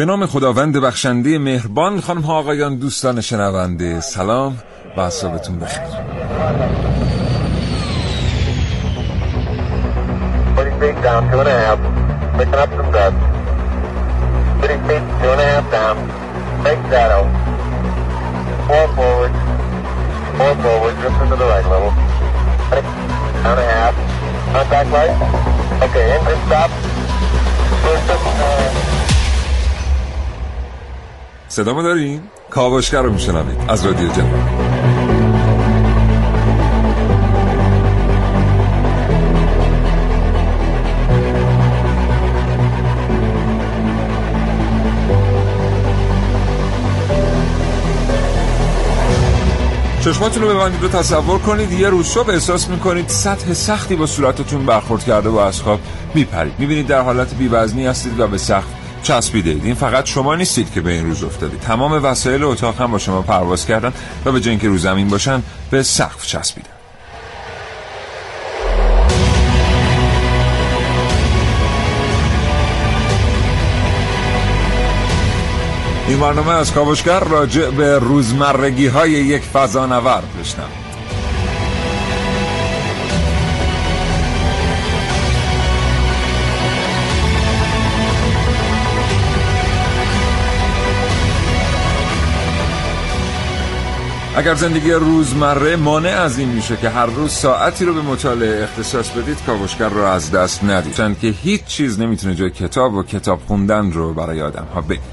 به نام خداوند بخشنده مهربان خانم ها آقایان دوستان شنونده سلام و حسابتون بخیر. صدا ما داریم؟ کاوشگر رو میشنوید. از رادیو جوان چشماتون رو ببندید و تصور کنید یه روز صبح احساس می‌کنید سطح سختی با صورتتون برخورد کرده و از خواب میپرید. می‌بینید در حالت بیوزنی هستید و به سخت چسبیده. این فقط شما نیستید که به این روز افتادید تمام وسایل اتاق هم با شما پرواز کردن و به جای اینکه رو زمین باشن به سقف چسبیدن. این برنامه از کاوشگر راجع به روزمرگی های یک فضانورد بشنم اگر زندگی روزمره مانع از این میشه که هر روز ساعتی رو به مطالعه اختصاص بدید کاوشگر رو از دست ندید. چند که هیچ چیز نمی‌تونه جای کتاب و کتاب خوندن رو برای آدم ها بگیره.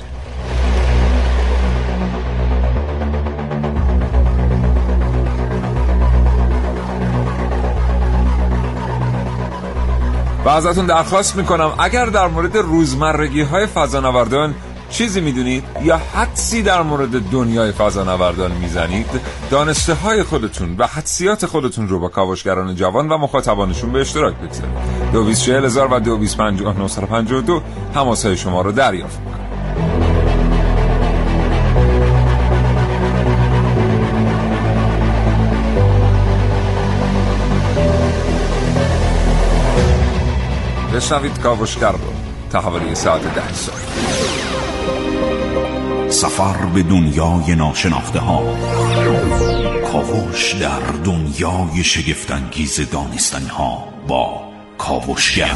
و ازتون درخواست می‌کنم اگر در مورد روزمرگی های فضانوردان چیزی می‌دونید؟ یا حدسی در مورد دنیای فضانوردان می‌زنید؟ دانسته های خودتون و حدسیات خودتون رو با کاوشگران جوان و مخاطبانشون به اشتراک بگذارید. دو بیس هزار و دو بیس پنجاه دو هماس های شما رو دریافت می‌کنم. بشنوید کاوشگر رو تا حوالی ساعت ده سال سفر به دنیای ناشناخته ها کاوش در دنیای شگفتانگیز دانستنی ها با کاوشگر.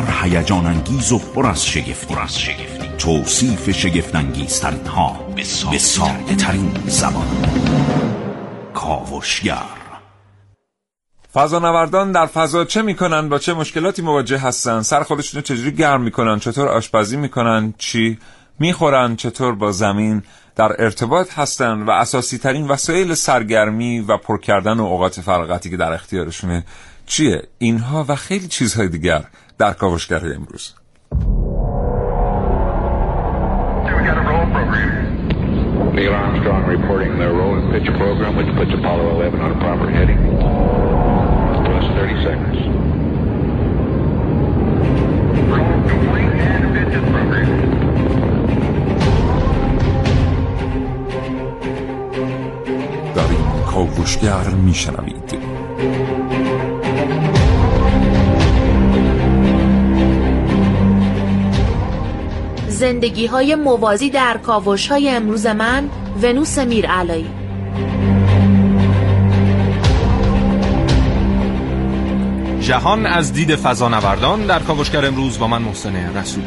کاوشگر هیجان انگیز و پر از شگفتی. توصیف شگفت انگیزترین ها به ساده ترین زبان. کاوشگر. فضانوردان در فضا چه می‌کنن؟ با چه مشکلاتی مواجه هستن؟ سر خودشون رو چجوری گرم می‌کنن؟ چطور آشپزی می‌کنن؟ چی می‌خورن؟ چطور با زمین در ارتباط هستن؟ و اساسی ترین وسایل سرگرمی و پر کردن و اوقات فراغتی که در اختیارشونه چیه؟ اینها و خیلی چیزهای دیگر. در کاوشگر امروز Neil Armstrong reporting the roll and pitch program, which puts Apollo 11 on a proper heading. Plus 30 seconds. Roll complete and pitches program. در این کاوشگر میشنوید زندگی های موازی در کاوش های امروز من ونوس میر علایی. جهان از دید فضانوردان در کاوشگر امروز با من محسن رسولی.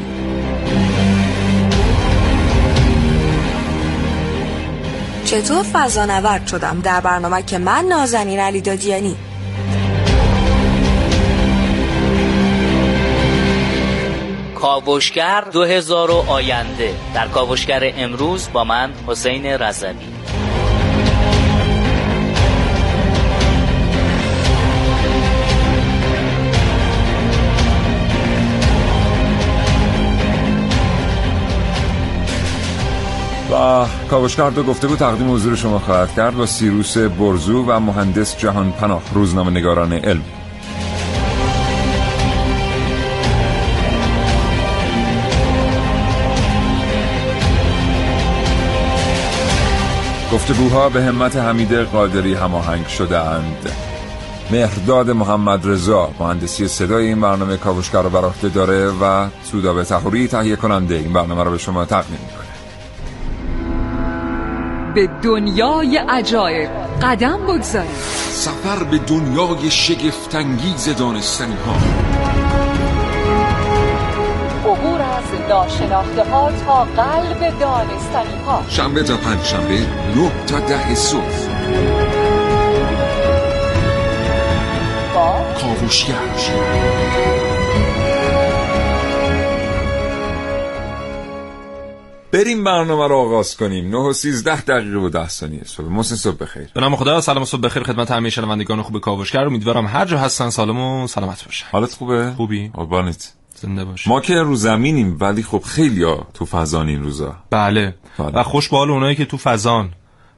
چطور فضانورد شدم در برنامه که من نازنین علی دادیانی کاوشگر 2000 آینده. در کاوشگر امروز با من حسین رضوی و کاوشگر دو گفته بود تقدیم حضور شما خواهد کرد با سیروس برزو و مهندس جهان پناه روزنامه نگاران علم. گفتگوها به همت حمید قادری هماهنگ شده اند مهرداد محمد رضا مهندسی صدای این برنامه کاوشگر رو بر عهده داره و به تحوری تهیه کننده این برنامه رو به شما تقدیم می‌کنه. به دنیای عجایب قدم بگذارید. سفر به دنیای شگفتانگیز دانستنی ها عبور از ناشناخته ها تا قلب دانستنی ها. شنبه تا پنج شنبه نه تا ده صبح. با کاوشگر بریم برنامه رو آغاز کنیم. 9 و 13 دقیقه و 10 ثانیه صبح. محسن صبح بخیر. به نام خدا سلام صبح بخیر خدمت همه شنوندگان خوب کاوشگر. امیدوارم هر جا هستن سالم و سلامت باشن. حالت خوبه؟ خوبی. قربانت. زنده باش. ما که رو زمینیم ولی خب خیلی ها تو فضان این روزا. بله, بله. و خوش به حال اونایی که تو فضان.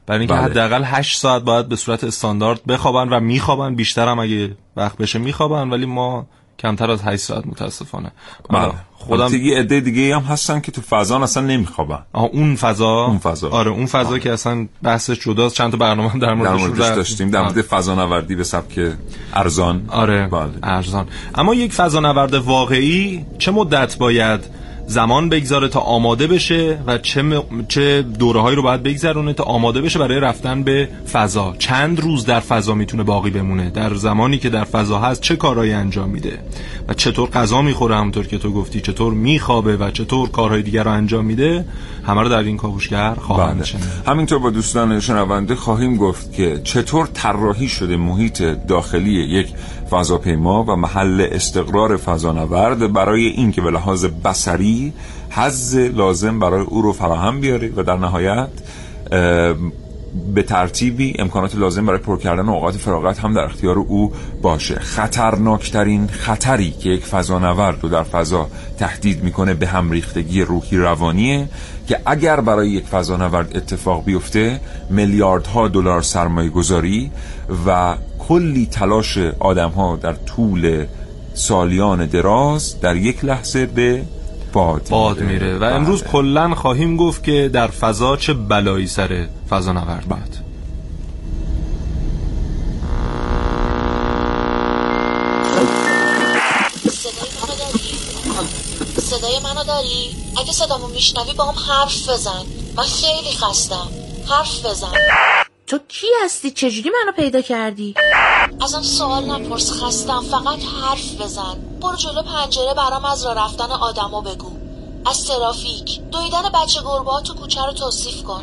برای اینکه بله. حداقل 8 ساعت باید به صورت استاندارد بخوابن و میخوابن. بیشتر هم اگه وقت بشه میخوابن ولی ما کمتر از 8 ساعت متاسفانه. بله. خودم دیگه عده دیگه هم هستن که تو فضا اصلا نمیخوابن. آها اون فضا؟ اون فضا. آره اون فضا که اصلا بحثش جداست. چند تا برنامه هم در در موردش رفتیم. داشتیم. در مورد فضانوردی به سبک ارزان. آره بله. ارزان. اما یک فضانورد واقعی چه مدت باید زمان بگذاره تا آماده بشه و چه, م... چه دوره هایی رو باید بگذرونه تا آماده بشه برای رفتن به فضا. چند روز در فضا می‌تونه باقی بمونه؟ در زمانی که در فضا هست چه کارهایی انجام میده؟ و چطور غذا می‌خوره همونطور که تو گفتی؟ چطور میخوابه و چطور کارهای دیگر رو انجام میده؟ همه رو در این کاوشگر خواهند بله. شنید. همینطور با دوستان شنونده خواهیم گفت که چطور طراحی شده محیط داخلی یک فضاپیما و محل استقرار فضانورد برای اینکه به لحاظ بصری حز لازم برای او رو فراهم بیاره و در نهایت به ترتیبی امکانات لازم برای پر کردن اوقات فراغت هم در اختیار او باشه. خطرناکترین خطری که یک فضانورد رو در فضا تهدید می‌کنه به هم ریختگی روحی روانیه که اگر برای یک فضانورد اتفاق بیفته میلیاردها دلار سرمایه گذاری و کلی تلاش آدم ها در طول سالیان دراز در یک لحظه به باد, باد میره و بله. امروز کلا خواهیم گفت که در فضا چه بلایی سر فضا نورد منو داری؟ صدای منو داری؟ اگه صدامو میشنوی با هم حرف بزن من خیلی خستم حرف بزن تو کی هستی؟ چجوری منو پیدا کردی؟ ازم سوال نپرس خستم. فقط حرف بزن. برو جلو پنجره برام از راه رفتن آدما بگو. از ترافیک. دویدن بچه گربه ها تو کوچه رو توصیف کن.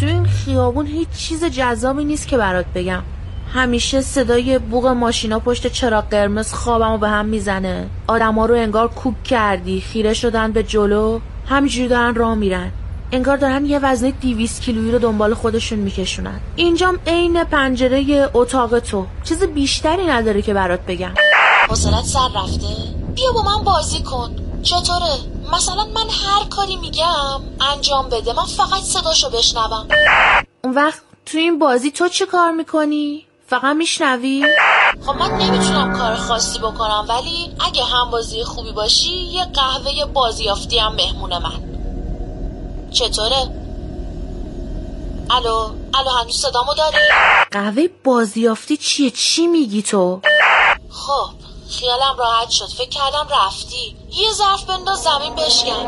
تو این خیابون هیچ چیز جذابی نیست که برات بگم. همیشه صدای بوق ماشینا پشت چراغ قرمز خوابمو به هم می‌زنه. آدما رو انگار کوک کردی خیره شدن به جلو. همینجوری دارن راه میرن. انگار دارن یه وزنه 200 کیلویی رو دنبال خودشون میکشونن. اینجام عین پنجره اتاق تو. چیز بیشتری نداره که برات بگم. حوصلت سر رفته؟ بیا با من بازی کن. چطوره؟ مثلا من هر کاری میگم انجام بده. من فقط صداشو بشنوم. اون وقت تو این بازی تو چه کار می‌کنی؟ فقط میشنوی؟ خب من نمی‌تونم کار خاصی بکنم ولی اگه هم بازی خوبی باشی یه قهوه بازیافتی هم مهمون من چطوره؟ الو الو هنوز صدامو داری؟ قهوه بازیافتی چیه؟ چی میگی تو؟ خب خیالم راحت شد فکر کردم رفتی یه ظرف بنداز زمین بشکن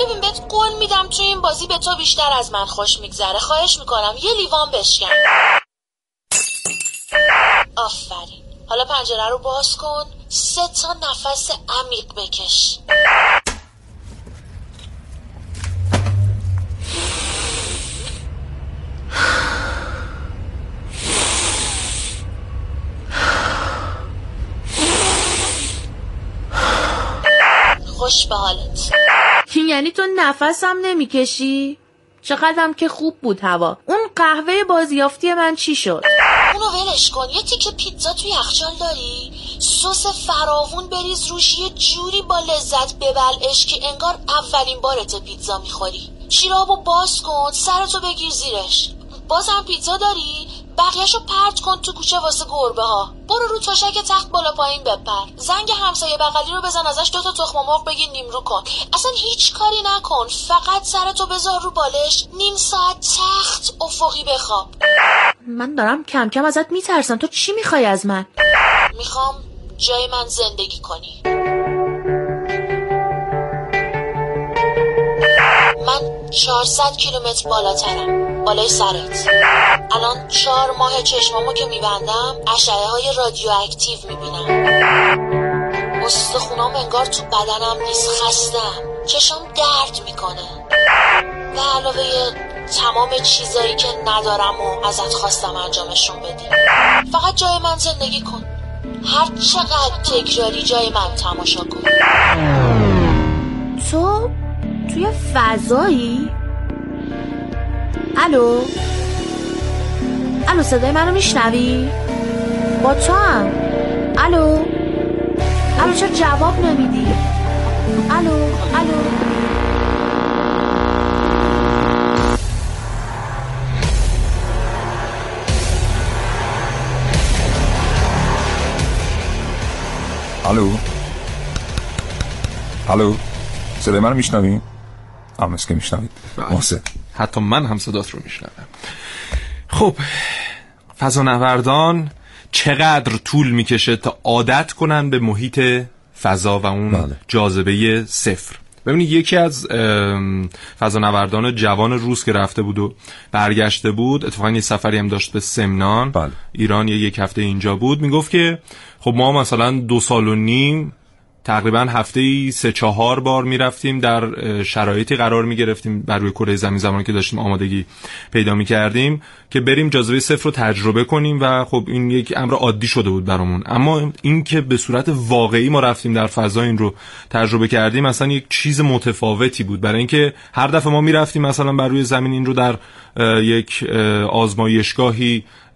ببین بهت قول میدم توی این بازی به تو بیشتر از من خوش میگذره خواهش می‌کنم یه لیوان بشکن آفرین. حالا پنجره رو باز کن. سه تا نفس عمیق بکش. خوش به حالت. یعنی تو نفسم نمی‌کشی؟ چقدرم که خوب بود هوا. اون قهوه بازیافتی من چی شد؟ اونو ولش کن یه تیکه پیتزا توی یخچال داری؟ سس فراوون بریز روش یه جوری با لذت ببلعش که انگار اولین بارت پیتزا می‌خوری شیرابو باز کن سرتو بگیر زیرش بازم پیتزا داری؟ بقیهشو پرت کن تو کوچه واسه گربه ها برو رو تشک تخت بالا پایین بپر. زنگ همسایه بغلی رو بزن ازش دوتا تخم مرغ بگی نیمرو کن. اصلا هیچ کاری نکن. فقط سرتو بذار رو بالش. نیم ساعت تخت افقی بخواب. من دارم کم کم ازت میترسم. تو چی می‌خوای از من؟ می‌خوام جای من زندگی کنی. 400 کیلومتر بالاترم. بالای سرت. الان چهار ماه چشمامو که میبندم اشعه های رادیواکتیو می‌بینم. استخونام انگار تو بدنم نیست خستم. چشام درد می‌کنه. به علاوه تمام چیزایی که ندارم و ازت خواستم انجامشون بدی. فقط جای من زندگی کن. هر چقدر تکراری جای من تماشا کن. تو توی فضایی؟ الو؟ الو صدای منو میشنوی؟ با تو هم الو؟ الو چرا جواب نمیدی؟ الو؟ الو؟ الو الو صدای منو میشنوی؟ هم که میشنوید. محسن. حتی من هم صدات رو میشنوم. خب فضانوردان چقدر طول می‌کشه تا عادت کنن به محیط فضا و اون بله. جاذبه صفر؟ ببینید یکی از فضانوردان جوان روس که رفته بود و برگشته بود اتفاقا یه سفری هم داشت به سمنان. بله. ایران یه یک هفته اینجا بود. می‌گفت که خب ما مثلا دو سال و نیم تقریبا هفته ای سه چهار بار می‌رفتیم در اه، شرایطی قرار می گرفتیم بر روی کره زمین زمانی که داشتیم آمادگی پیدا می کردیم که بریم جاذبه صفر رو تجربه کنیم و خب این یک امر عادی شده بود برامون. اما این که به صورت واقعی ما رفتیم در فضا این رو تجربه کردیم مثلا یک چیز متفاوتی بود. برای اینکه هر دفعه ما می‌رفتیم مثلا بر روی زمین این رو در یک اه، آزمایشگاهی اه،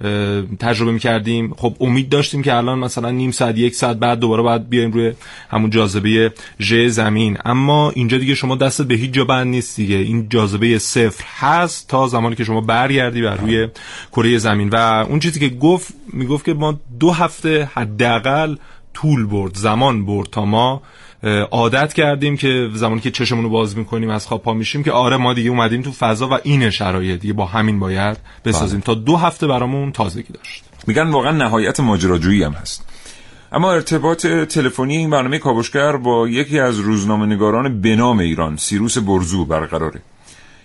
تجربه می‌کردیم. خب امید داشتیم که الان مثلا نیم ساعت یک ساعت بعد دوباره باید بیایم روی همون جاذبه ژ زمین. اما اینجا دیگه شما دستت به هیچ جا بند نیست دیگه. این جاذبه صفر هست تا زمانی که شما برگردی بر روی کره زمین. و اون چیزی که گفت می‌گفت که ما دو هفته حداقل طول برد زمان برد تا ما عادت کردیم که زمانی که چشمون رو باز می‌کنیم از خواب پا میشیم که آره ما دیگه اومدیم تو فضا و این شرایط. دیگه با همین باید بسازیم. تا دو هفته برامون تازگی داشت. میگن واقعا نهایت ماجراجویی هم هست. اما ارتباط تلفنی این برنامه کاوشگر با یکی از روزنامه نگاران به نام ایران سیروس برزو برقراره.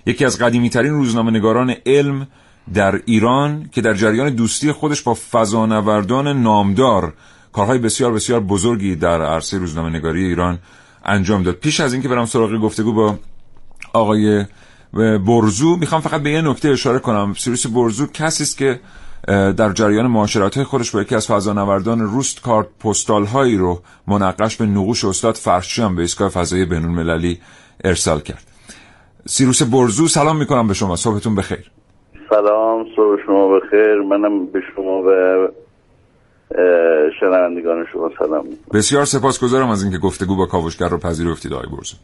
یکی از قدیمی ترین روزنامه نگاران علم در ایران که در جریان دوستی خودش با فضانوردان نامدار کارهای بسیار بسیار بزرگی در عرصه روزنامه نگاری ایران انجام داد. پیش از اینکه برم سراغ گفتگو با آقای برزو می‌خوام فقط به یه نکته اشاره کنم. سیروس برزو کسی است که در جریان معاشرت های خودش با یکی از فضانوردان روست کارت پستال هایی رو منقش به نقوش استاد فرشچیان به ایستگاه فضایی بینون مللی ارسال کرد. سیروس برزو سلام می‌کنم به شما. صبحتون بخیر. سلام صبح شما بخیر. منم به شما و شنوندگان شما سلام. بسیار سپاسگزارم از اینکه گفتگو با کاوشگر رو پذیرفتید آقای برزو.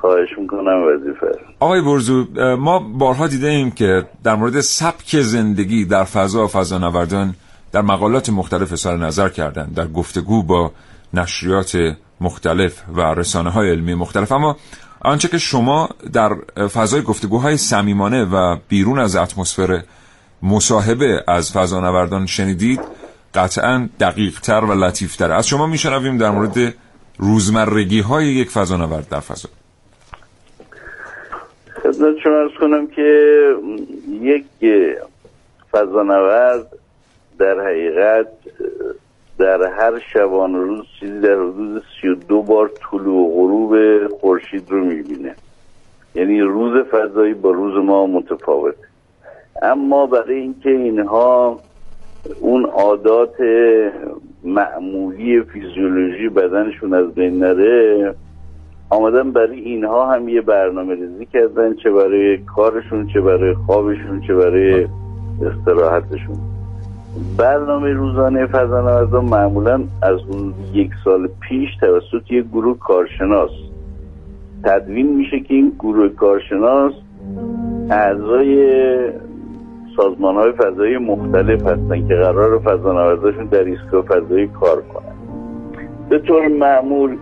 خواهش می‌کنم وظیفه. آقای برزو ما بارها دیده ایم که در مورد سبک زندگی در فضا و فضانوردان در مقالات مختلف اظهار نظر کردن در گفتگو با نشریات مختلف و رسانه های علمی مختلف. اما آنچه که شما در فضای گفتگوهای صمیمانه و بیرون از اتمسفر مصاحبه از فضانوردان شنیدید قطعا دقیق تر و لطیف تر از شما میشنویم در مورد روزمرگی های یک فضانورد در فضا. خدمت شما ارز کنم که یک فضانورد در حقیقت در هر شبانه روز چیزی در حدود سی و دو بار طلوع و غروب خورشید رو می‌بینه. یعنی روز فضایی با روز ما متفاوت اما برای اینکه اینها اون عادات معمولی فیزیولوژی بدنشون از بین نره آمدن برای اینها هم یه برنامه ریزی کردن چه برای کارشون چه برای خوابشون چه برای استراحتشون. برنامه روزانه فضانوردان معمولا از حدود یک سال پیش توسط یک گروه کارشناس تدوین میشه که این گروه کارشناس اعضای سازمان های فضایی مختلف هستن که قرار فضانورداشون در ایستگاه فضایی کار کنن. به طور معمول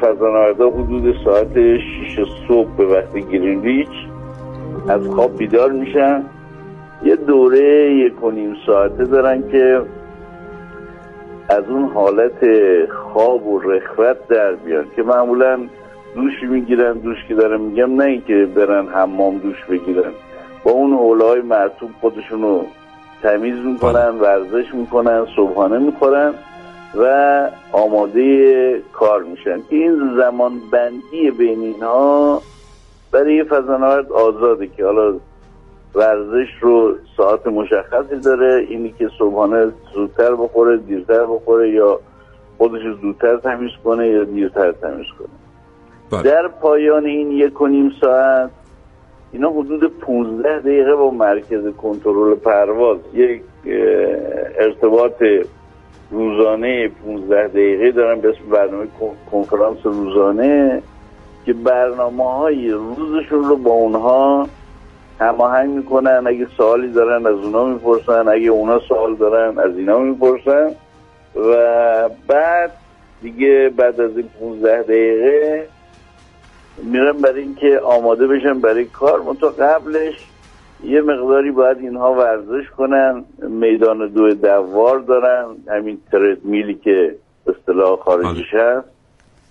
فضانوردا حدود ساعت 6 صبح به وقت گرینویچ از خواب بیدار میشن. یه دوره یک و نیم ساعته دارن که از اون حالت خواب و رخوت در بیان که معمولا دوش می‌گیرن دوش که دارم میگم نه اینکه برن حمام دوش بگیرن. مرتوب خودشونو تمیز می‌کنن ورزش می‌کنن صبحانه می‌خورن و آماده کار میشن. که این زمان بندی بین اینها برای یه فضانورد آزاده که حالا ورزش رو ساعت مشخصی داره. اینی که صبحانه زودتر بخوره دیرتر بخوره یا خودش زودتر تمیز کنه یا دیرتر تمیز کنه. بله. در پایان این یک و نیم ساعت اینا حدود 15 دقیقه با مرکز کنترل پرواز یک ارتباط روزانه 15 دقیقه دارن به اسم برنامه کنفرانس روزانه که برنامه های روزشون رو با اونها هماهنگ می‌کنن. اگه سوالی دارن از اونا می‌پرسن اگه اونا سوال دارن از اینا می‌پرسن. و بعد دیگه بعد از این 15 دقیقه میرن برای اینکه آماده بشن برای کار. منتها قبلش یه مقداری باید اینها ورزش کنن میدان دو دوار دارن همین ترد میلی که اصطلاح خارجیش هست.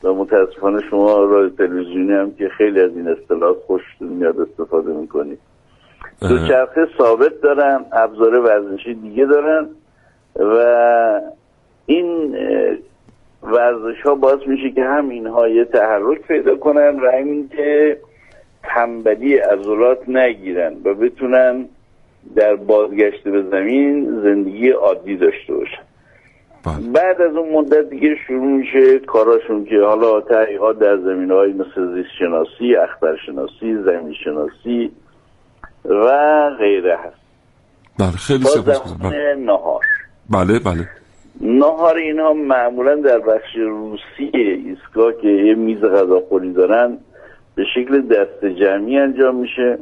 و متاسفانه شما راه تلویزیونی هم که خیلی از این اصطلاح خوش میاد استفاده می‌کنید دو چرخه ثابت دارن ابزار ورزشی دیگه دارن و این ورزش ها باعث میشه که هم اینها یه تحرک پیدا کنن و همین که تنبلی عضلات نگیرن و بتونن در بازگشت به زمین زندگی عادی داشته باشن بله. بعد از اون مدت دیگه شروع میشه کاراشون که حالا تحقیقات در زمین های مثل زیست شناسی اخترشناسی زمین شناسی و غیره هست بله خیلی سپاس بله. نهار بله بله نهار اینها معمولا در بخش روسی ایستگاه که یه میز غذاخوری دارن به شکل دست جمعی انجام میشه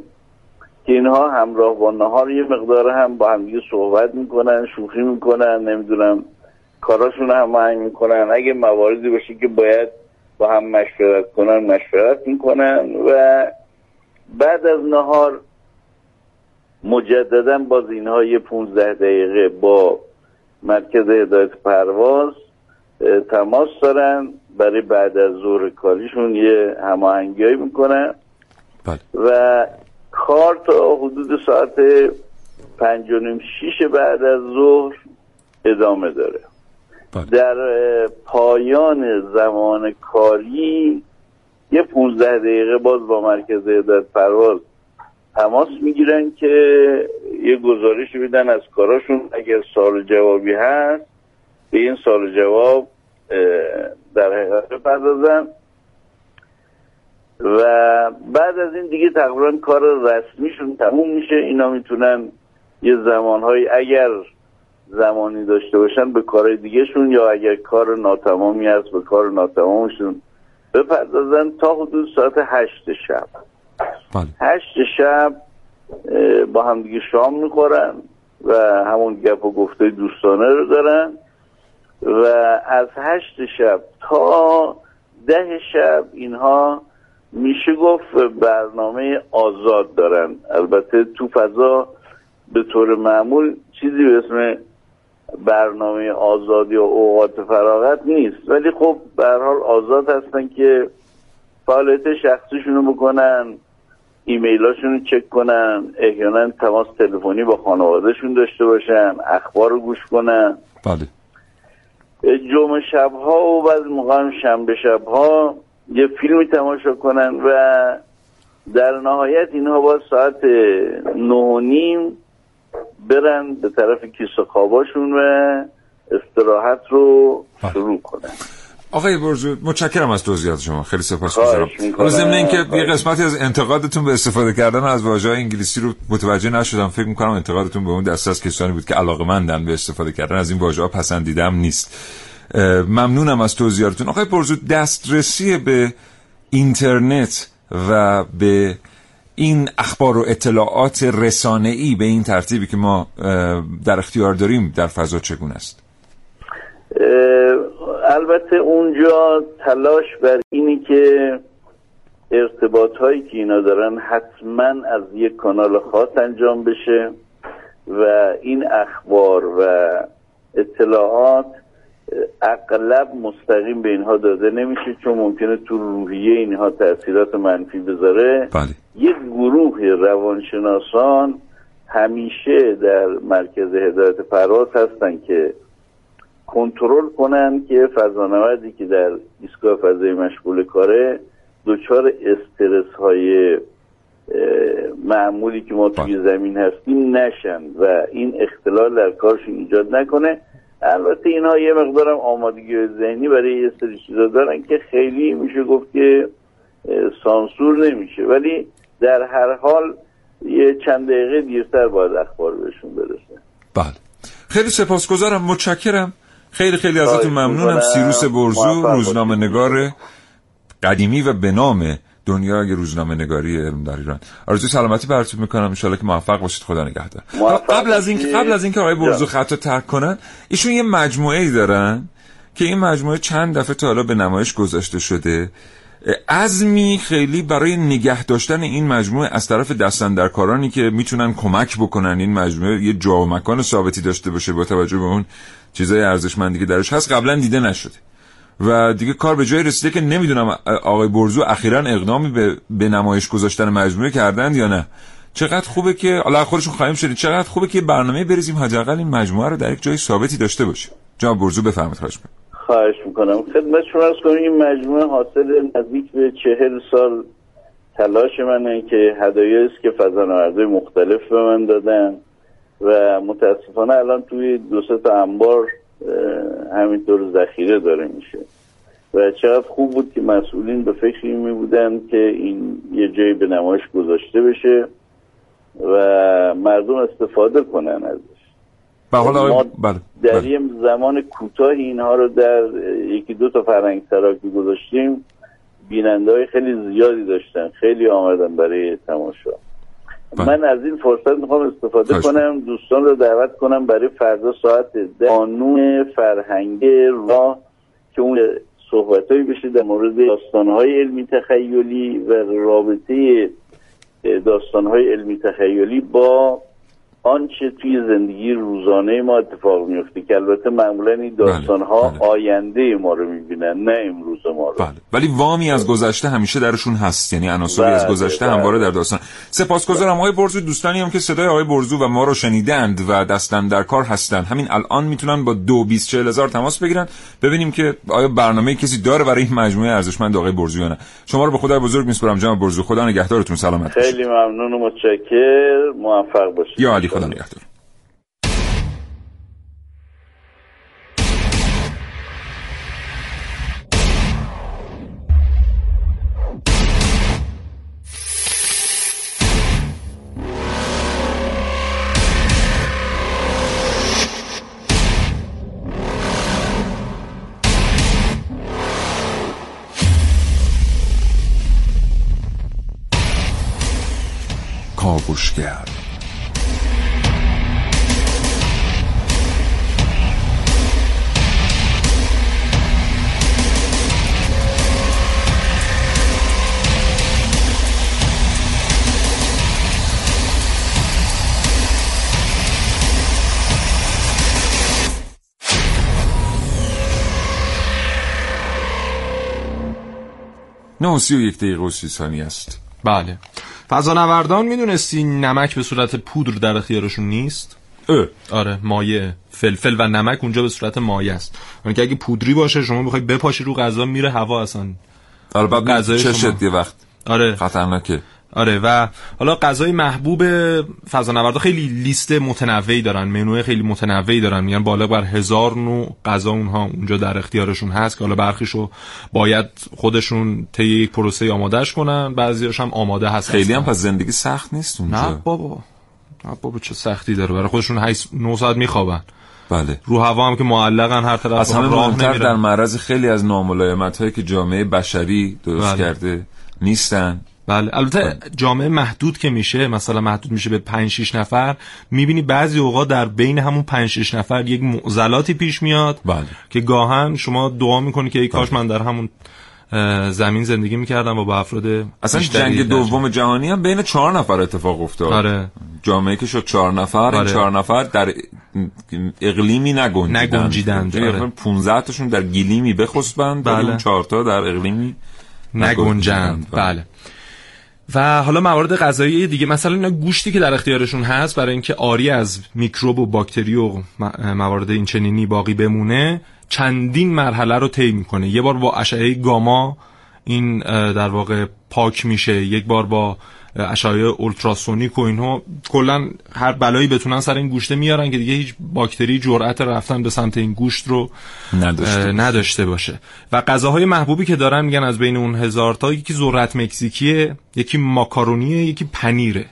که اینها همراه با نهار یه مقدار هم با همدیگه صحبت می‌کنن شوخی می‌کنن نمی‌دونم کاراشون هم هماهنگ می‌کنن. اگه مواردی باشه که باید با هم مشورت کنن مشورت می‌کنن و بعد از نهار مجددا باز اینها یه 15 دقیقه با مرکز هدایت پرواز تماس دارن. برای بعد از ظهر کاریشون یه هماهنگیایی می‌کنن. بله. و کار تا حدود ساعت پنج و نیم شیش بعد از ظهر ادامه داره. بله. در پایان زمان کاری یه 15 دقیقه باز با مرکز هدایت پرواز تماس می‌گیرن که یه گزارش بدن از کاراشون. اگر سال جوابی هست به این سال جواب در حقیقت بپردازن. و بعد از این دیگه تقریبا کار رسمیشون تموم میشه. اینا می‌تونن یه زمانهایی اگر زمانی داشته باشن به کار دیگهشون یا اگر کار ناتمامی هست به کار ناتمامشون بپردازن تا حدود ساعت هشت شب. بله. هشت شب با هم دیگه شام می‌خورن و همون گپ و گفته دوستانه رو دارن و از هشت شب تا ده شب اینها میشه گفت برنامه آزاد دارن. البته تو فضا به طور معمول چیزی به اسم برنامه آزاد یا اوقات فراغت نیست. ولی خب به حال آزاد هستن که فعالیت شخصیشون رو بکنن. ایمیلاشون رو چک کنن احیانا تماس تلفنی با خانوادهشون داشته باشن اخبار رو گوش کنن. بله. جمعه شبها و بعض موقع هم شنبه شبها یه فیلمی تماشا کنن و در نهایت اینها با ساعت نه و نیم برن به طرف کیسه خواباشون و استراحت رو بله. شروع کنن. آقای برزو متشکرم از توضیحات شما خیلی سپاس خواهش می‌کنم. حالا ضمن اینکه یه. قسمتی از انتقادتون به استفاده کردن از واژه انگلیسی رو متوجه نشدم. فکر می‌کنم انتقادتون به اون دسته از کسانی بود که علاقه به استفاده کردن. از این واژه ها پسندیدم نیست. ممنونم از توضیحاتتون. آقای برزو دسترسی به اینترنت و به این اخبار و اطلاعات رسانه ای به این ترتیبی که ما در اختیار داریم در فضا چگونه است؟ البته اونجا تلاش بر اینی که ارتباط هایی که اینا دارن حتما از یک کانال خاص انجام بشه و این اخبار و اطلاعات اغلب مستقیم به اینها داده نمیشه چون ممکنه تو روحیه اینها تاثیرات منفی بذاره بله. یک گروه روانشناسان همیشه در مرکز هدایت پرواز هستن که کنترل کنن که فضانوردی که در ایستگاه فضایی مشغول کاره دچار استرس های معمولی که ما توی بله. زمین هستیم نشن و این اختلال در کارشون ایجاد نکنه. البته اینا یه مقدارم آمادگی ذهنی برای یه سری چیزا دارن که خیلی میشه گفت که سانسور نمیشه. ولی در هر حال یه چند دقیقه دیرتر باید اخبار بهشون برسه. بله. خیلی سپاسگزارم. متشکرم. خیلی خیلی ازتون ممنونم. سیروس برزو روزنامه نگار قدیمی و به نام دنیای روزنامه نگاری علم در ایران. آرزوی سلامتی براتون می‌کنم. ان که موفق باشید. خدا نگهدار. قبل از اینکه قبل از اینکه آقای برزو خط ترک کنن ایشون یه مجموعه ای دارن که این مجموعه چند دفعه تا حالا به نمایش گذاشته شده. عزمی خیلی برای نگه داشتن این مجموعه از طرف دستندرکارانی که می‌تونن کمک بکنن این مجموعه یه جا و مکان ثابتی داشته باشه با توجه به اون چیزای ارزشمندی که درش هست قبلا دیده نشده. و دیگه کار به جای رسیده که نمی‌دونم آقای برزو اخیرا اقدامی به, به نمایش گذاشتن مجموعه کردند یا نه. چقدر خوبه که حالا خودشون خواهیم شدید. چقدر خوبه که برنامه بریزیم حداقل این مجموعه رو در یک جای ثابتی داشته باشه جناب برزو بفرمایید خواهش می‌کنم. خواهش می‌کنم. خدمت شما از این مجموعه حاصل نزدیک به چهل سال تلاش منه که هدایایی است که فضانوردهای مختلف به من دادن. و متاسفانه الان توی دو سه تا انبار همینطور ذخیره داره میشه و چقدر خوب بود که مسئولین به فکر این می بودن که این یه جایی به نمایش گذاشته بشه و مردم استفاده کنن ازش ما بله. در بله. یه زمان کوتاه اینها رو در یکی دو تا فرنگ سراکی گذاشتیم بیننده های خیلی زیادی داشتن خیلی آمدن برای تماشا. من از این فرصت می‌خوام استفاده کنم دوستان رو دعوت کنم برای فردا ساعت قانون فرهنگ را که اون صحبتهایی بشه در مورد داستانهای علمی تخیلی و رابطه داستانهای علمی تخیلی با آنچه توی زندگی روزانه ما اتفاق میفته که البته معمولا این داستان ها بله، بله. آینده ما رو می‌بینن نه امروز ما رو. بله. ولی وامی از گذشته همیشه درشون هست. یعنی عناصری از بله، گذشته بله. همواره در داستان. سپاسگزارم آقای برزو دوستانی هم که صدای آقای برزو و ما رو شنیدند و دستن در کار هستند همین الان می‌تونن با دو بیست هزار تماس بگیرن. ببینیم که آیا برنامه کسی داره برای این مجموعه ارزشمند آقای برزو یا نه. شما رو به خدای بزرگ میسپارم. جناب برزو خدا نگهدارتون. سلامت خیلی ممنون و متشکر موفق باشید. یا علی خدا نگهدار. کاوشگر. نه سی و یک دقیقه و سی ثانی است. بله. فضانوردان می‌دونستی نمک به صورت پودر در اختیارشون نیست؟ اه. آره مایه فلفل و نمک اونجا به صورت مایه است. یعنی که اگه پودری باشه شما بخوای بپاشی رو غذا میره هوا اصلا. آره بعد چشت یه وقت. آره. خطرناکه. آره و حالا غذای محبوب فضانوردا خیلی لیست متنوعی دارن منوی خیلی متنوعی دارن میگن بالا بر هزار نوع غذا اونها اونجا در اختیارشون هست که حالا برخیشو باید خودشون طی یک پروسه آمادهش کنن بعضیاش هم آماده هست. خیلی هم پس زندگی سخت نیست اونجا؟ نه بابا نه بابا چه سختی داره برای خودشون 8 9 ساعت میخوابن. بله. رو هوا هم که معلقن هر طرف از همه راه در معرض خیلی از ناملایمت هایی که جامعه بشری درست بله. کرده نیستن. بله. البته جامعه محدود که میشه مثلا محدود میشه به 5 6 نفر می‌بینی بعضی اوقات در بین همون 5 6 نفر یک معضلاتی پیش میاد بله. که گاهن شما دعا می‌کنی که ای کاش من در همون زمین زندگی می‌کردم و با افراد اصلا جنگ دوم جهانی هم بین چهار نفر اتفاق افتاد. آره. جامعه که شد چهار نفر این آره. چهار نفر در اقلیمی نگنجیدند. نگنجیدند، یعنی آره. 15 تاشون در گلیمی بخسبند ولی بله. اون چهار تا در اقلیمی نگنجند. بله. و حالا موارد غذایی دیگه مثلا اینا گوشتی که در اختیارشون هست برای اینکه آری از میکروب و باکتری و موارد این چنینی باقی بمونه چندین مرحله رو طی می‌کنه. یه بار با اشعه گاما این در واقع پاک میشه. یک بار با اشعه اولتراسونیک و اینها کلا هر بلایی بتونن سر این گوشته میارن که دیگه هیچ باکتری جرأت رفتن به سمت این گوشت رو نداشته نداشته باشه. و غذاهای محبوبی که دارن میگن از بین اون هزار تا یکی ذرت مکزیکیه یکی ماکارونیه یکی پنیره.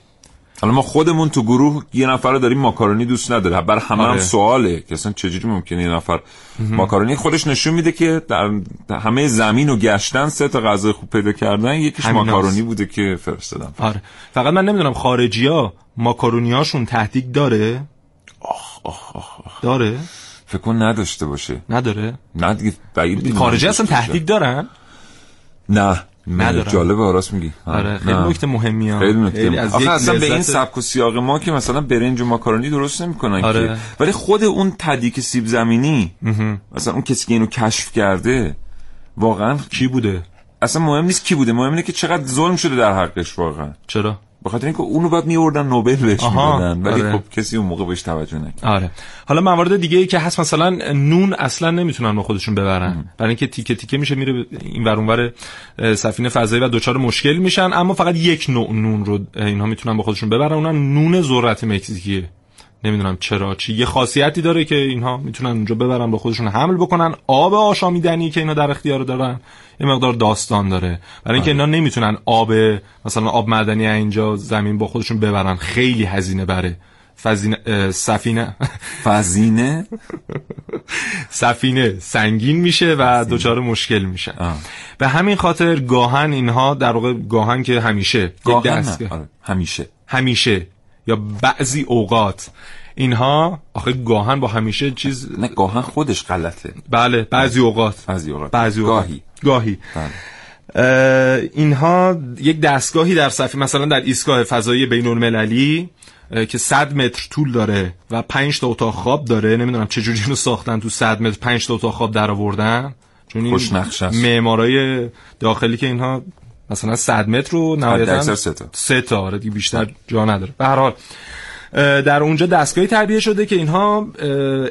حالا ما خودمون تو گروه یه نفر رو داریم ماکارونی دوست نداره. برای همه هم آره. سواله که اصلا چجوری ممکنه یه نفر ماکارونی خودش نشون میده که در همه زمین و گشتن سه تا غذای خوب پیدا کردن یکیش. ماکارونی بوده که فرستادم. آره. فقط من نمی‌دونم خارجی ها ماکارونیاشون تهدیگ داره داره؟ فکر کن نداشته باشه. نداره؟ نه دیگه خارجی اصلا. تهدیگ دارن؟ نه. ندارن. جالبه آراست میگی. آره خیلی. نکته مهمی ها خیلی نکته از آخه اصلا به این سبک و سیاق ما که مثلا برنج و ماکارونی درست نمی‌کنن آره. که ولی خود اون تدیک سیب زمینی مثلا اون کسی که اینو کشف کرده واقعا کی بوده؟ اصلا مهم نیست کی بوده مهم اینه که چقدر ظلم شده در حقش واقعا. چرا؟ به خاطر اینکه اونو بعد میوردن نوبل بهش می‌دادن. ولی آره. خب کسی اون موقع بهش توجه نکرد. آره. حالا موارد دیگه ای که هست مثلا نون اصلا نمی‌تونن با خودشون ببرن. برای اینکه تیکه تیکه میشه میره این ور اونور سفینه فضایی و دچار مشکل میشن. اما فقط یک نوع نون رو اینها می‌تونن با خودشون ببرن. اونم نون ذرت مکزیکیه. نمی‌دونم چرا چی یه خاصیتی داره که اینها می‌تونن اونجا ببرن با خودشون حمل بکنن. آب آشامیدنی که اینا در اختیار دارن یه مقدار داستان داره. برای اینکه اینا نمی‌تونن آب مثلا آب معدنی اینجا زمین با خودشون ببرن. خیلی هزینه بره. فزینه سفینه. فزینه؟ سفینه. سنگین میشه و دچار مشکل میشن به همین خاطر گاهن اینها در واقع گاهن که همیشه گاهن؟ آره. همیشه. همیشه. یا بعضی اوقات اینها آخه گاهن با همیشه چیز نه گاهن خودش غلطه بله بعضی اوقات بعضی اوقات. بعضی اوقات گاهی. گاهی بله. اینها یک دستگاهی در سفینه مثلا در ایستگاه فضایی بین المللی که 100 متر طول داره و 5 تا اتاق خواب داره نمی‌دونم چه جوری اینو ساختن تو 100 متر 5 تا اتاق خواب در آوردن چون این. معمارای داخلی که اینها مثلا 100 متر رو نهایتا سه تا. سه تا. آره دیگه بیشتر جا نداره. به هر حال در اونجا دستگاهی تعبیه شده که اینها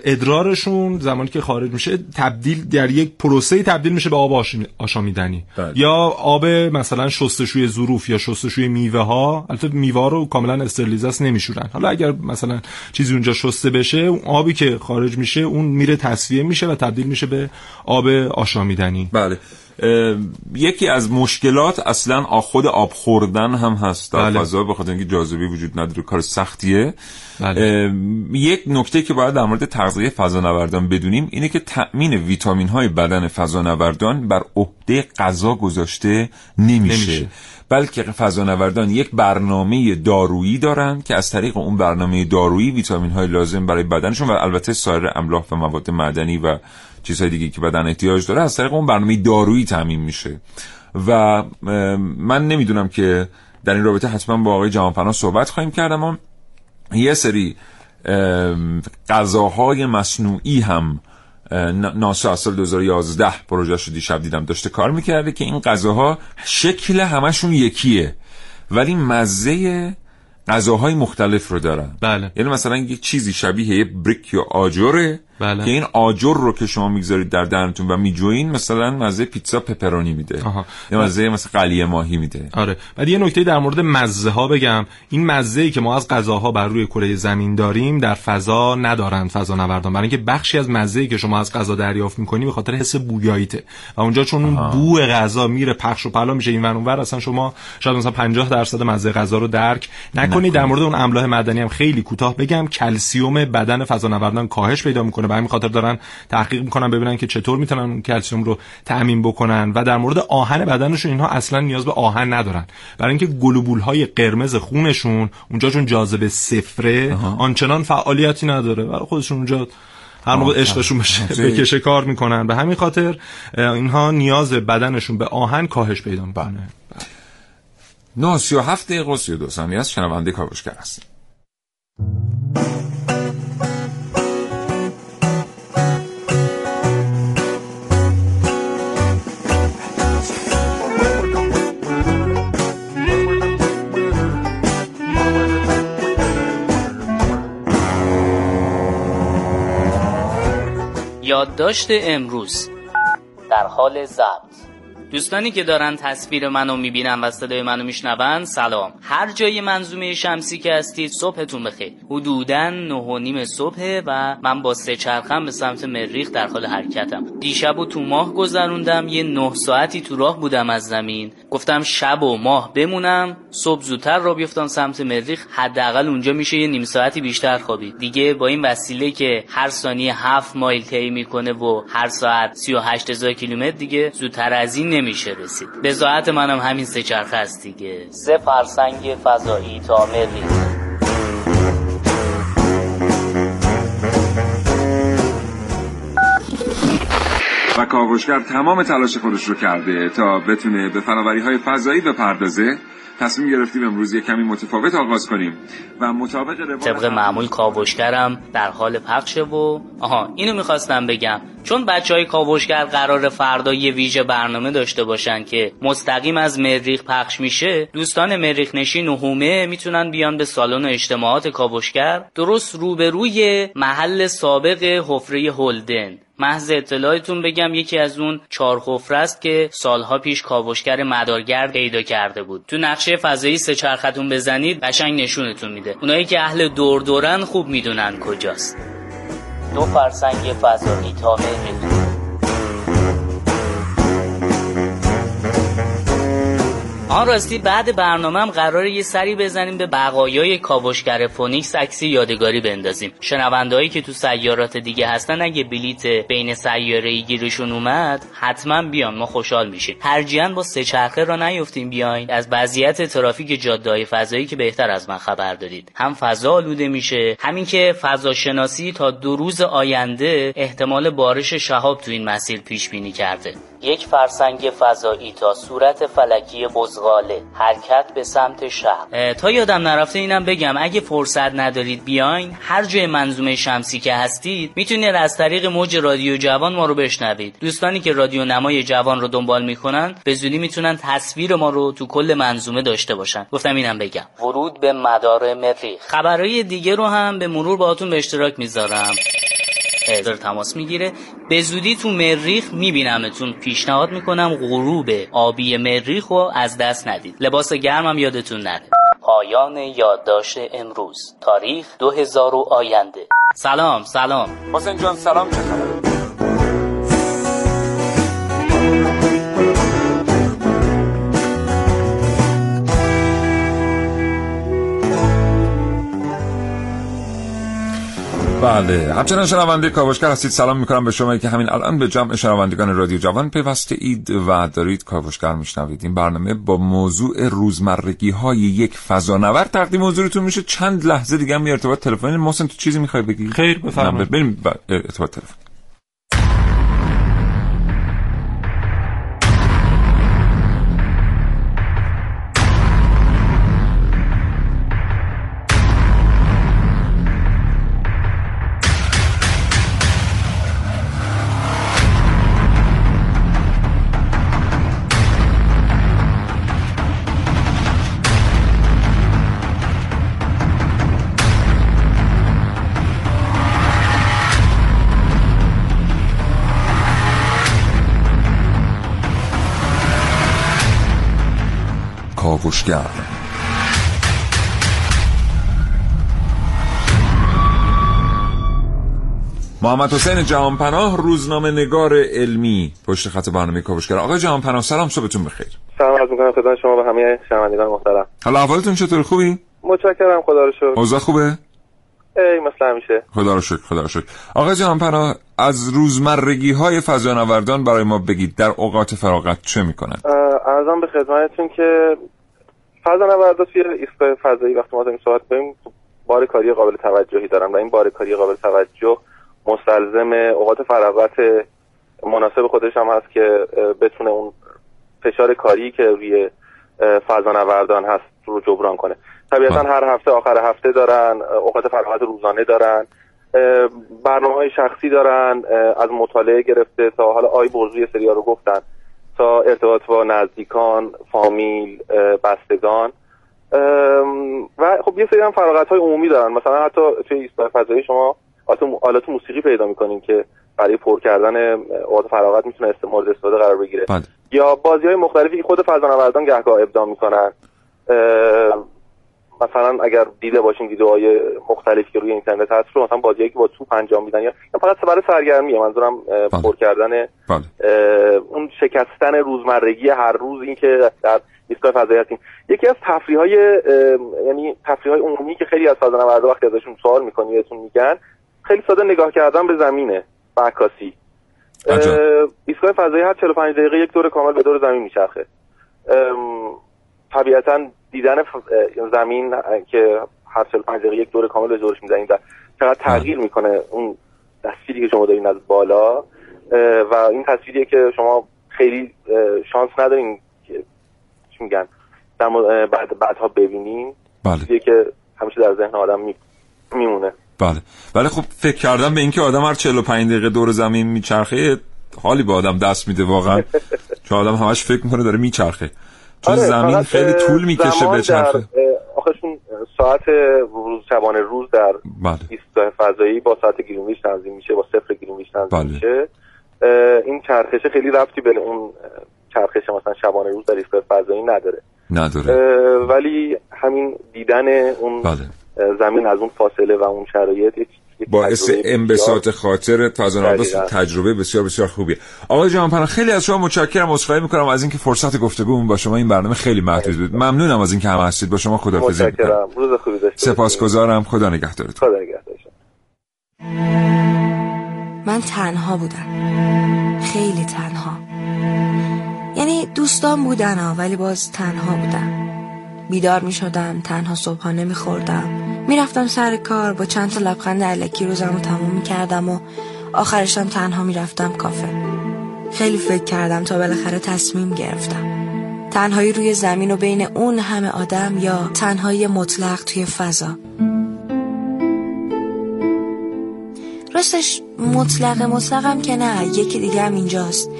ادرارشون زمانی که خارج میشه تبدیل در یک پروسه تبدیل میشه به آب آش- آشامیدنی. بله. یا آب مثلا شستشوی ظروف یا شستشوی میوه ها البته میوه رو کاملا استرلیزه است نمیشورن. حالا اگر مثلا چیزی اونجا شسته بشه اون آبی که خارج میشه اون میره تصفیه میشه و تبدیل میشه به آب آشامیدنی. بله. یکی از مشکلات اصلا خود آب خوردن هم هست در بله. فضا به خاطر اینکه جاذبه وجود نداره کار سختیه بله. یک نکته که باید در مورد تغذیه فضانوردان بدونیم اینه که تأمین ویتامین های بدن فضانوردان بر عهده غذا گذاشته نمیشه, نمیشه. بلکه فضانوردان یک برنامه دارویی دارند که از طریق اون برنامه دارویی ویتامین های لازم برای بدنشون و البته سایر املاح و مواد معدنی و چیزهای دیگه که بدن احتیاج داره از طریق اون برنامه دارویی تامین میشه. و من نمی‌دونم که در این رابطه حتما با آقای جهانپناه صحبت خواهیم کرد اما یه سری غذاهای مصنوعی هم ناسا از سال 2011 پروژهش رو دیشب دیدم. داشته کار می‌کرده که این غذاها شکل همشون یکیه ولی مزه غذاهای مختلف رو دارن. بله. یعنی مثلا یک چیزی شبیه یه بریک یا آجره بله. که این آجر رو که شما می‌گذارید در دهنتون و میجوین مثلا مزه پیتزا پپرونی میده. آها. یا مزه مثلا قلیه ماهی میده. آره. بعد یه نکته در مورد مزه ها بگم. این مزه ای که ما از غذاها بر روی کره زمین داریم در فضا ندارند فضا نوردان برای اینکه بخشی از مزه ای که شما از غذا دریافت می‌کنی به خاطر حس بویاییته. و اونجا چون اون بو غذا میره پخش و پلا میشه این ور اونور اصلا شما شاید مثلا 50 درصد مزه غذا رو درک نکنید. در مورد اون املاح معدنی هم خیلی کوتاه بگم. کلسیوم بدن فضا نوردان کاهش پیدا می‌کنه. به همین خاطر دارن تحقیق می‌کنن ببینن که چطور می‌تونن اون کلسیوم رو تامین بکنن و در مورد آهن بدنشون اینها اصلا نیاز به آهن ندارن. برای اینکه گلوبول های قرمز خونشون اونجا چون جاذبه صفره آنچنان فعالیتی نداره. برای خودشون اونجا هر موقع عشقشون بشه بکشه کار می‌کنن. به همین خاطر اینها نیاز بدنشون به آهن کاهش پیدا می‌کنه. 937 دقیقه و 32 ثانیه از شنونده کاوشگر هستیم. یادداشت امروز. در حال ضبط. دوستانی که دارن تصویر منو می‌بینن و صدای منو میشنون سلام. هر جای منظومه شمسی که هستید صبحتون بخیر. حدودا نه و نیم صبح و من با سه چرخم به سمت مریخ در حال حرکتم. دیشب و تو ماه گذروندم یه نه ساعتی تو راه بودم از زمین. گفتم شب و ماه بمونم صبح زودتر را بیفتم سمت مریخ حداقل اونجا میشه یه نیم ساعتی بیشتر خوابید. دیگه با این وسیله که هر ثانیه هفت مایل طی می‌کنه و هر ساعت 38 هزار کیلومتر دیگه زودتر از این نمیشه رسید. به ذات منم همین سه چرخه است دیگه. سه فرسنگ فضایی تا مریخ و کاوشگر تمام تلاش خودش رو کرده تا بتونه به فناوری های فضایی بپردازه. تصمیم گرفتیم امروز یه کمی متفاوت آغاز کنیم و مطابق روال طبق معمول کاوشگرم در حال پخشه و آها اینو می‌خواستم بگم. چون بچه های کاوشگر قرار فردا یه ویژه برنامه داشته باشن که مستقیم از مریخ پخش میشه دوستان مریخ نشین و هومه می‌تونن بیان به سالن اجتماعات کاوشگر درست روبروی محل سابق حفره هولدن. محض اطلاعتون بگم یکی از اون چهار حفره است که سالها پیش کاوشگر مدارگرد پیدا کرده بود. تو نقشه فضایی سه چرختون بزنید قشنگ نشونتون میده. اونایی که اهل دور دورن خوب می‌دونن کجاست. دو فرسنگ فضایی تا آن راستی بعد برنامه هم قراره یه سری بزنیم به بقایای کاوشگر فونیکس عکسی یادگاری بندازیم. شنوندهایی که تو سیارات دیگه هستن اگه بلیت بین سیاره گیرشون اومد حتما بیان ما خوشحال میشیم. ترجیحاً با سه چرخه راه نیفتین بیاین. از وضعیت ترافیک جاده‌های فضایی که بهتر از من خبر دارید هم فضا آلوده میشه همین که فضا شناسی تا دو روز آینده احتمال بارش شهاب تو این مسیر پیش بینی کرده. یک فرسنگ فضایی تا صورت فلکی بزغاله حرکت به سمت شهر. تا یادم نرفته اینم بگم اگه فرصت ندارید بیاین هر جای منظومه شمسی که هستید می‌تونید از طریق موج رادیو جوان ما رو بشنوید. دوستانی که رادیو نمای جوان رو دنبال می‌کنن به زودی می‌تونن تصویر ما رو تو کل منظومه داشته باشن. گفتم اینم بگم. ورود به مدار مریخ خبرهای دیگه رو هم به مرور باهاتون به اشتراک می‌ذارم. داره تماس می‌گیره. به زودی تو مریخ میبینمتون. پیشنهاد می‌کنم غروب آبی مریخ رو از دست ندید. لباس گرمم یادتون نره. پایان یادداشت امروز. تاریخ 2000 و آینده. سلام سلام. حسین جان سلام. چه بله. همچنان شنونده کاوشگر هستید. سلام می‌کنم به شما. که همین الان به جمع شنوندگان رادیو جوان پیوسته اید و دارید کاوشگر میشنوید. این برنامه با موضوع روزمرگی های یک فضانورد تقدیم حضورتون میشه. چند لحظه دیگه هم ارتباط تلفنی. محسن تو چیزی می‌خوای بگی؟ خیر بفرمایید. بریم ارتباط تلفن کاوشگر محمد حسین جهانپناه روزنامه نگار علمی پشت خط برنامه کاوشگر. آقای جهانپناه سلام صبحتون بخیر. سلام عرض می‌کنم خدمت شما و همه شنوندگان محترم. حالا احوالتون چطور؟ خوبی؟ متشکرم خدا رو شکر. اوضاع خوبه؟ ای مثل همیشه. خدا رو شکر خدا رو شکر. آقا جان پناه از روزمرگی های فضانوردان برای ما بگید در اوقات فراغت چه می‌کنن؟ ارزم به خدمتتون که فضانوردا توی ایستگاه فضایی وقتی ما داریم صحبت کنیم بار کاری قابل توجهی دارن و این بار کاری قابل توجه مستلزم اوقات فراغت مناسب خودش هم هست که بتونه اون فشار کاری که روی فضانوردان هست رو جبران کنه طبیعتا. هر هفته آخر هفته دارن اوقات فراغت روزانه دارن برنامه های شخصی دارن از مطالعه گرفته تا حالا آی برزوی سریا رو گفتن تا ارتباط با نزدیکان فامیل بستگان. و خب یه سری هم فراغت های عمومی دارن. مثلا حتی توی ایستگاه فضایی شما آلات- موسیقی پیدا می‌کنین که برای پر کردن اوقات فراغت می‌تونه است- مورد استفاده قرار بگیره. بله. یا بازی های مختلفی که خود فضانوردان گهگاه ابداع می‌کنن. مثلا اگر دیده باشین ویدیوهای مختلفی که روی اینترنت هست رو مثلا بازیایی که با توپ انجام میدن یا فقط برای سرگرمیه. منظورم بله. پر کردن بله. اون شکستن روزمرگی هر روز این که در ایستگاه فضایی هستیم. یکی از تفریح های یعنی تفریح های عمومی که خیلی از فضانوردا وقتی ازشون سوال می‌کنی بهتون میگن خیلی ساده نگاه کردن به زمینه و عکاسی. ایستگاه فضایی هر 45 دقیقه یک دور کامل به دور زمین میچرخه. طبیعتا دیدن اه، زمین که هر 45 دقیقه یک دور کامل به دورش می‌زنید چقدر تغییر می‌کنه اون تصویری که شما دارین از بالا و این تصویریه که شما خیلی شانس ندارین که چی میگن؟ در بعد بعدها ببینین. بله. که همیشه در ذهن آدم می- میمونه. بله. ولی خب فکر کردم به اینکه آدم هر 45 دقیقه دور زمین میچرخه حالی به آدم دست میده واقعا. چون آدم همش فکر می‌کنه داره میچرخه. چون آره، زمین خیلی طول می‌کشه به چرخه چون ساعت روز شبانه روز در بله. ایستگاه فضایی با ساعت گرینویچ تنظیم میشه با صفر گرینویچ تنظیم بله. میشه. این چرخشه خیلی ربطی به اون چرخش مثلا شبانه روز در ایستگاه فضایی نداره. نداره. ولی همین دیدن اون بله. زمین از اون فاصله و اون شرایط یک باعث انبساط خاطر فضانورد. تجربه بسیار بسیار خوبیه. آقای جهانپناه خیلی از شما متشکرم عذرخواهی می‌کنم. از اینکه فرصت گفتگو با شما این برنامه خیلی محدود بود. ممنونم از اینکه هم هستید. با شما خداحافظی می‌کنم. متشکرم روز خوبی داشته باشید. سپاسگزارم. خدا نگهدارتون. خدا نگهدارتون. من تنها بودم. خیلی تنها. یعنی دوستان بودن ها ولی باز تنها بودم. بیدار می شدم تنها صبحانه می خوردم می رفتم سر کار با چند تا لبخند علکی روزم رو تموم می کردم و آخرشم تنها می رفتم کافه. خیلی فکر کردم تا بالاخره تصمیم گرفتم. تنهایی روی زمین و بین اون همه آدم یا تنهایی مطلق توی فضا. راستش مطلق مطلقم که نه یکی دیگه هم اینجاست.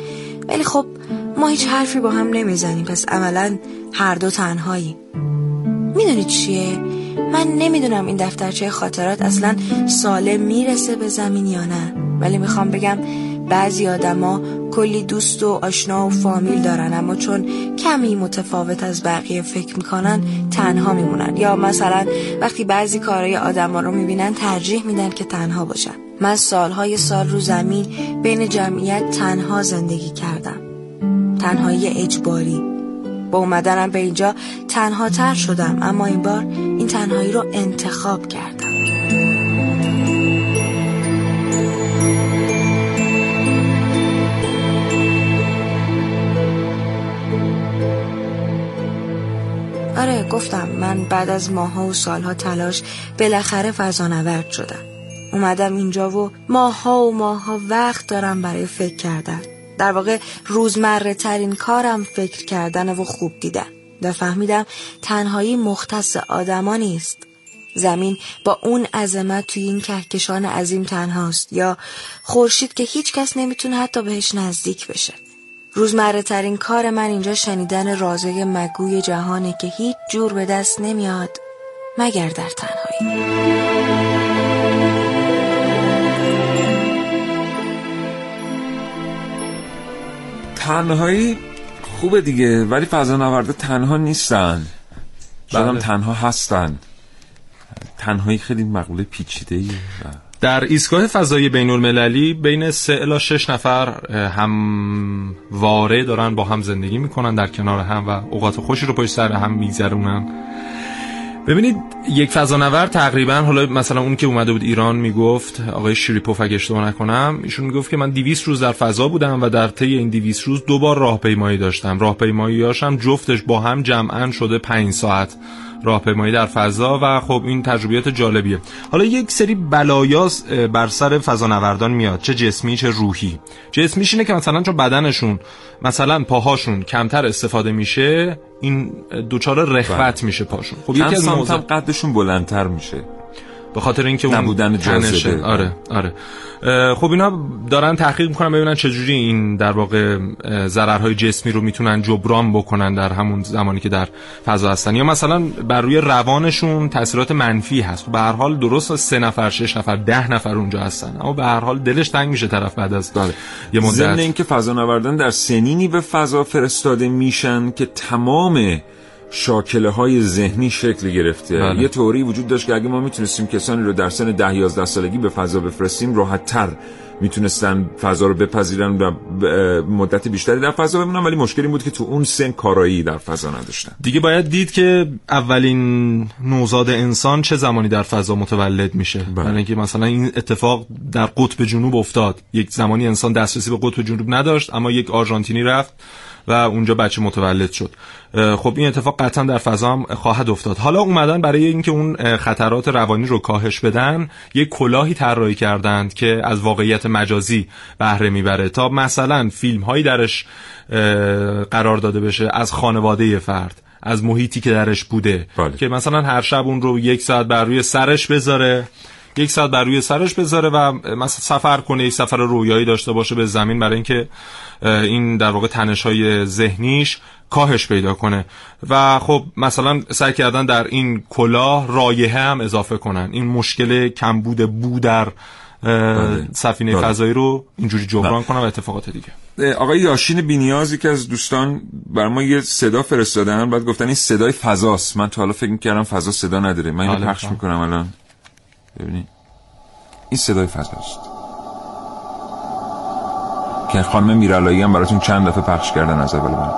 ولی خب ما هیچ حرفی با هم نمی‌زنیم. پس عملا هر دو تنهایی. می‌دونی چیه؟ من نمی‌دونم این دفترچه خاطرات اصلا سالم می‌رسه به زمین یا نه. ولی می‌خوام بگم بعضی آدما کلی دوست و آشنا و فامیل دارن اما چون کمی متفاوت از بقیه فکر می‌کنن تنها میمونن. یا مثلا وقتی بعضی کارهای آدما رو می‌بینن ترجیح میدن که تنها باشن. من سالهای سال رو زمین بین جمعیت تنها زندگی کردم. تنهایی اجباری. با اومدنم به اینجا تنها تر شدم. اما این بار این تنهایی رو انتخاب کردم. آره گفتم من بعد از ماها و سالها تلاش بالاخره فضانورد شدم. اومدم اینجا و ماها و ماها وقت دارم برای فکر کردن. در واقع روزمره ترین کارم فکر کردن و خوب دیدن. و فهمیدم تنهایی مختص آدما نیست. زمین با اون عظمت توی این کهکشان عظیم تنهاست یا خورشید که هیچ کس نمی‌تونه حتی بهش نزدیک بشه. روزمره ترین کار من اینجا شنیدن رازه مگوی جهانه که هیچ جور به دست نمیاد مگر در تنهایی. تنهایی خوبه دیگه ولی فضانوردا تنها نیستن. هم بله. تنها هستن. تنهایی خیلی مقوله پیچیده ایه در ایستگاه فضایی بین المللی بین سه الا شش نفر هم واره دارن با هم زندگی می‌کنن در کنار هم و اوقات خوشی رو پشت سر هم میگذرونن. ببینید یک فضانورد تقریبا حالا مثلا اون که اومده بود ایران می‌گفت آقای شریپوف اگه اشتباه نکنم ایشون می‌گفت که من 200 روز در فضا بودم و در طی این 200 روز دو بار راهپیمایی داشتم. راهپیماییاشم جفتش با هم جمعا شده 5 ساعت. راهپیمایی در فضا و خب این تجربیات جالبیه. حالا یک سری بلایا بر سر فضانوردان میاد. چه جسمی چه روحی. جسمیش اینه که مثلا چون بدنشون مثلا پاهاشون کمتر استفاده میشه این دوچار رخوت میشه پاشون. خب یکی از موضوع... قدشون بلندتر میشه؟ به خاطر اینکه اون نبودن جاذبه. آره آره. خب اینا دارن تحقیق می‌کنن ببینن چجوری این در واقع ضررهای جسمی رو می‌تونن جبران بکنن در همون زمانی که در فضا هستن. یا مثلا بر روی روانشون تاثیرات منفی هست. به هر حال درست سه نفر شش نفر ده نفر اونجا هستن. اما به هر حال دلش تنگ میشه طرف بعد از بله. یه مدت. ضمن اینکه فضانوردان در سنینی به فضا فرستاده میشن که تمام شاکله های ذهنی شکل گرفته. بله. یه تئوری وجود داشت که اگه ما می‌تونستیم کسانی رو در سن ده 11 سالگی به فضا بفرستیم راحت تر می‌تونستن فضا رو بپذیرن و مدت بیشتری در فضا بمونن ولی مشکلی بود که تو اون سن کارایی در فضا نداشتن. دیگه باید دید که اولین نوزاد انسان چه زمانی در فضا متولد میشه. بله. اینکه مثلا این اتفاق در قطب جنوب افتاد. یک زمانی انسان دسترسی به قطب جنوب نداشت اما یک آرژانتینی رفت. و اونجا بچه متولد شد. خب این اتفاق قطعا در فضا هم خواهد افتاد. حالا اومدن برای اینکه اون خطرات روانی رو کاهش بدن یک کلاهی طراحی کردند که از واقعیت مجازی بهره می‌بره. تا مثلا فیلم هایی درش قرار داده بشه از خانواده فرد از محیطی که درش بوده بله. که مثلا هر شب اون رو یک ساعت بر روی سرش بذاره. یک ساعت بر روی سرش بذاره و مثلا سفر کنه یک سفر رویایی داشته باشه به زمین برای اینکه این در واقع تنش های ذهنیش کاهش پیدا کنه. و خب مثلا سعی کردن در این کلاه رایحه هم اضافه کنن. این مشکل کمبود بو در بله. سفینه بله. فضایی رو اینجوری جبران بله. کنن و اتفاقات دیگه. آقای یاشین بینیازی که از دوستان بر ما یه صدا فرستادن بعد گفتن این صدای فضاست. من تا حالا فکر می‌کردم فضا صدا نداره. من اینو پخش می‌کنم الان. ببینید این صدای فضاست که خانم میرالایی هم براتون چند دفعه پخش کردن از اول من.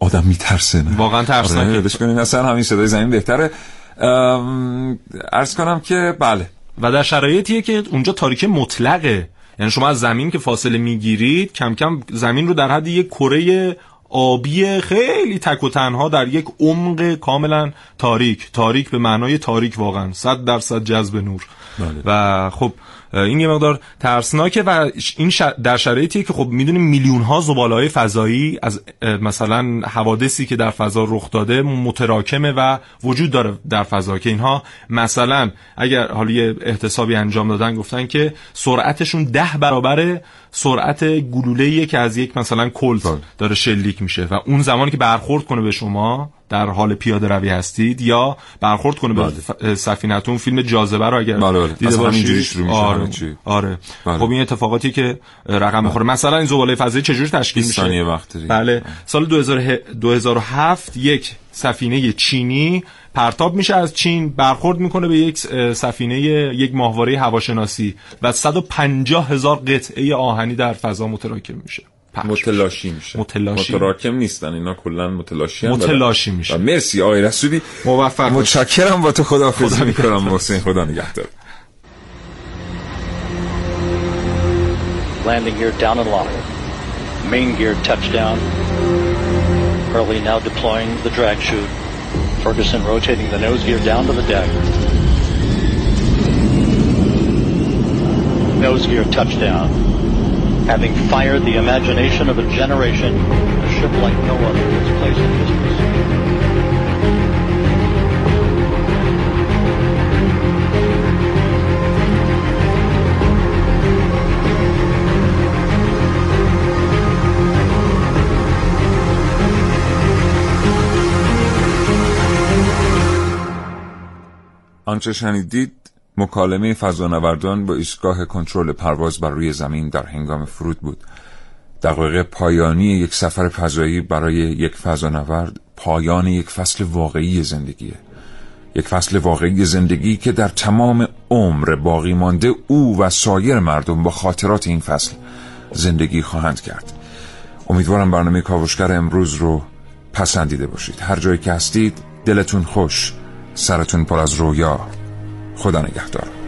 آدم میترسه نه؟ واقعا ترسناکه. آره کنین. اصلا همین صدای زمین بهتره. ارز کنم که بله. و در شرایطیه که اونجا تاریک مطلقه. یعنی شما از زمین که فاصله می‌گیرید کم کم زمین رو در حد یک کره آبی خیلی تک و تنها در یک عمق کاملا تاریک. تاریک به معنای تاریک واقعا. صد درصد جذب نور. بله. و خب این یه مقدار ترسناکه و این در شرایطی که خب می‌دونیم میلیون ها زباله فضایی از مثلا حوادثی که در فضا رخ داده متراکمه و وجود داره در فضا که اینها مثلا اگر حالا یه احتسابی انجام دادن گفتن که سرعتشون ده برابر سرعت گلوله که از یک مثلا کلت بله. داره شلیک میشه و اون زمانی که برخورد کنه به شما در حال پیاده روی هستید یا برخورد کنه به بله. سفینتون فیلم جاذبه رو اگر بله بله. دیده باشید آره, آره. بله. خب این اتفاقاتی که رقم می‌خوره بله. مثلا این زباله فضایی چجوری تشکیل میشه وقت بله سال 2007 یک سفینه چینی پرتاب میشه از چین برخورد می‌کنه به یک سفینه یک ماهواره هواشناسی و 150 هزار قطعه آهنی در فضا متراکم میشه متلاشی میشه متلاشی متراکم نیستن اینا کلا متلاشی متلاشی میشه مرسی آقای رسولی موفق متشکرم با تو خداحافظی می‌کنم محسن خدا نگهدار Landing gear down and lock. Main gear touchdown. Early now deploying the drag chute. Ferguson rotating the nose gear down to the deck. Nose gear touchdown. having fired the imagination of a generation, a ship like no other in its place in history. آنچه شنیدید مکالمه فضانوردان با ایستگاه کنترل پرواز بر روی زمین در هنگام فرود بود. دقایق پایانی یک سفر فضایی برای یک فضانورد پایان یک فصل واقعی زندگیه. یک فصل واقعی زندگی که در تمام عمر باقی مانده او و سایر مردم با خاطرات این فصل زندگی خواهند کرد. امیدوارم برنامه کاوشگر امروز رو پسندیده باشید. هر جایی که هستید دلتون خوش سرتون پر از رویا. خدا نگهدار.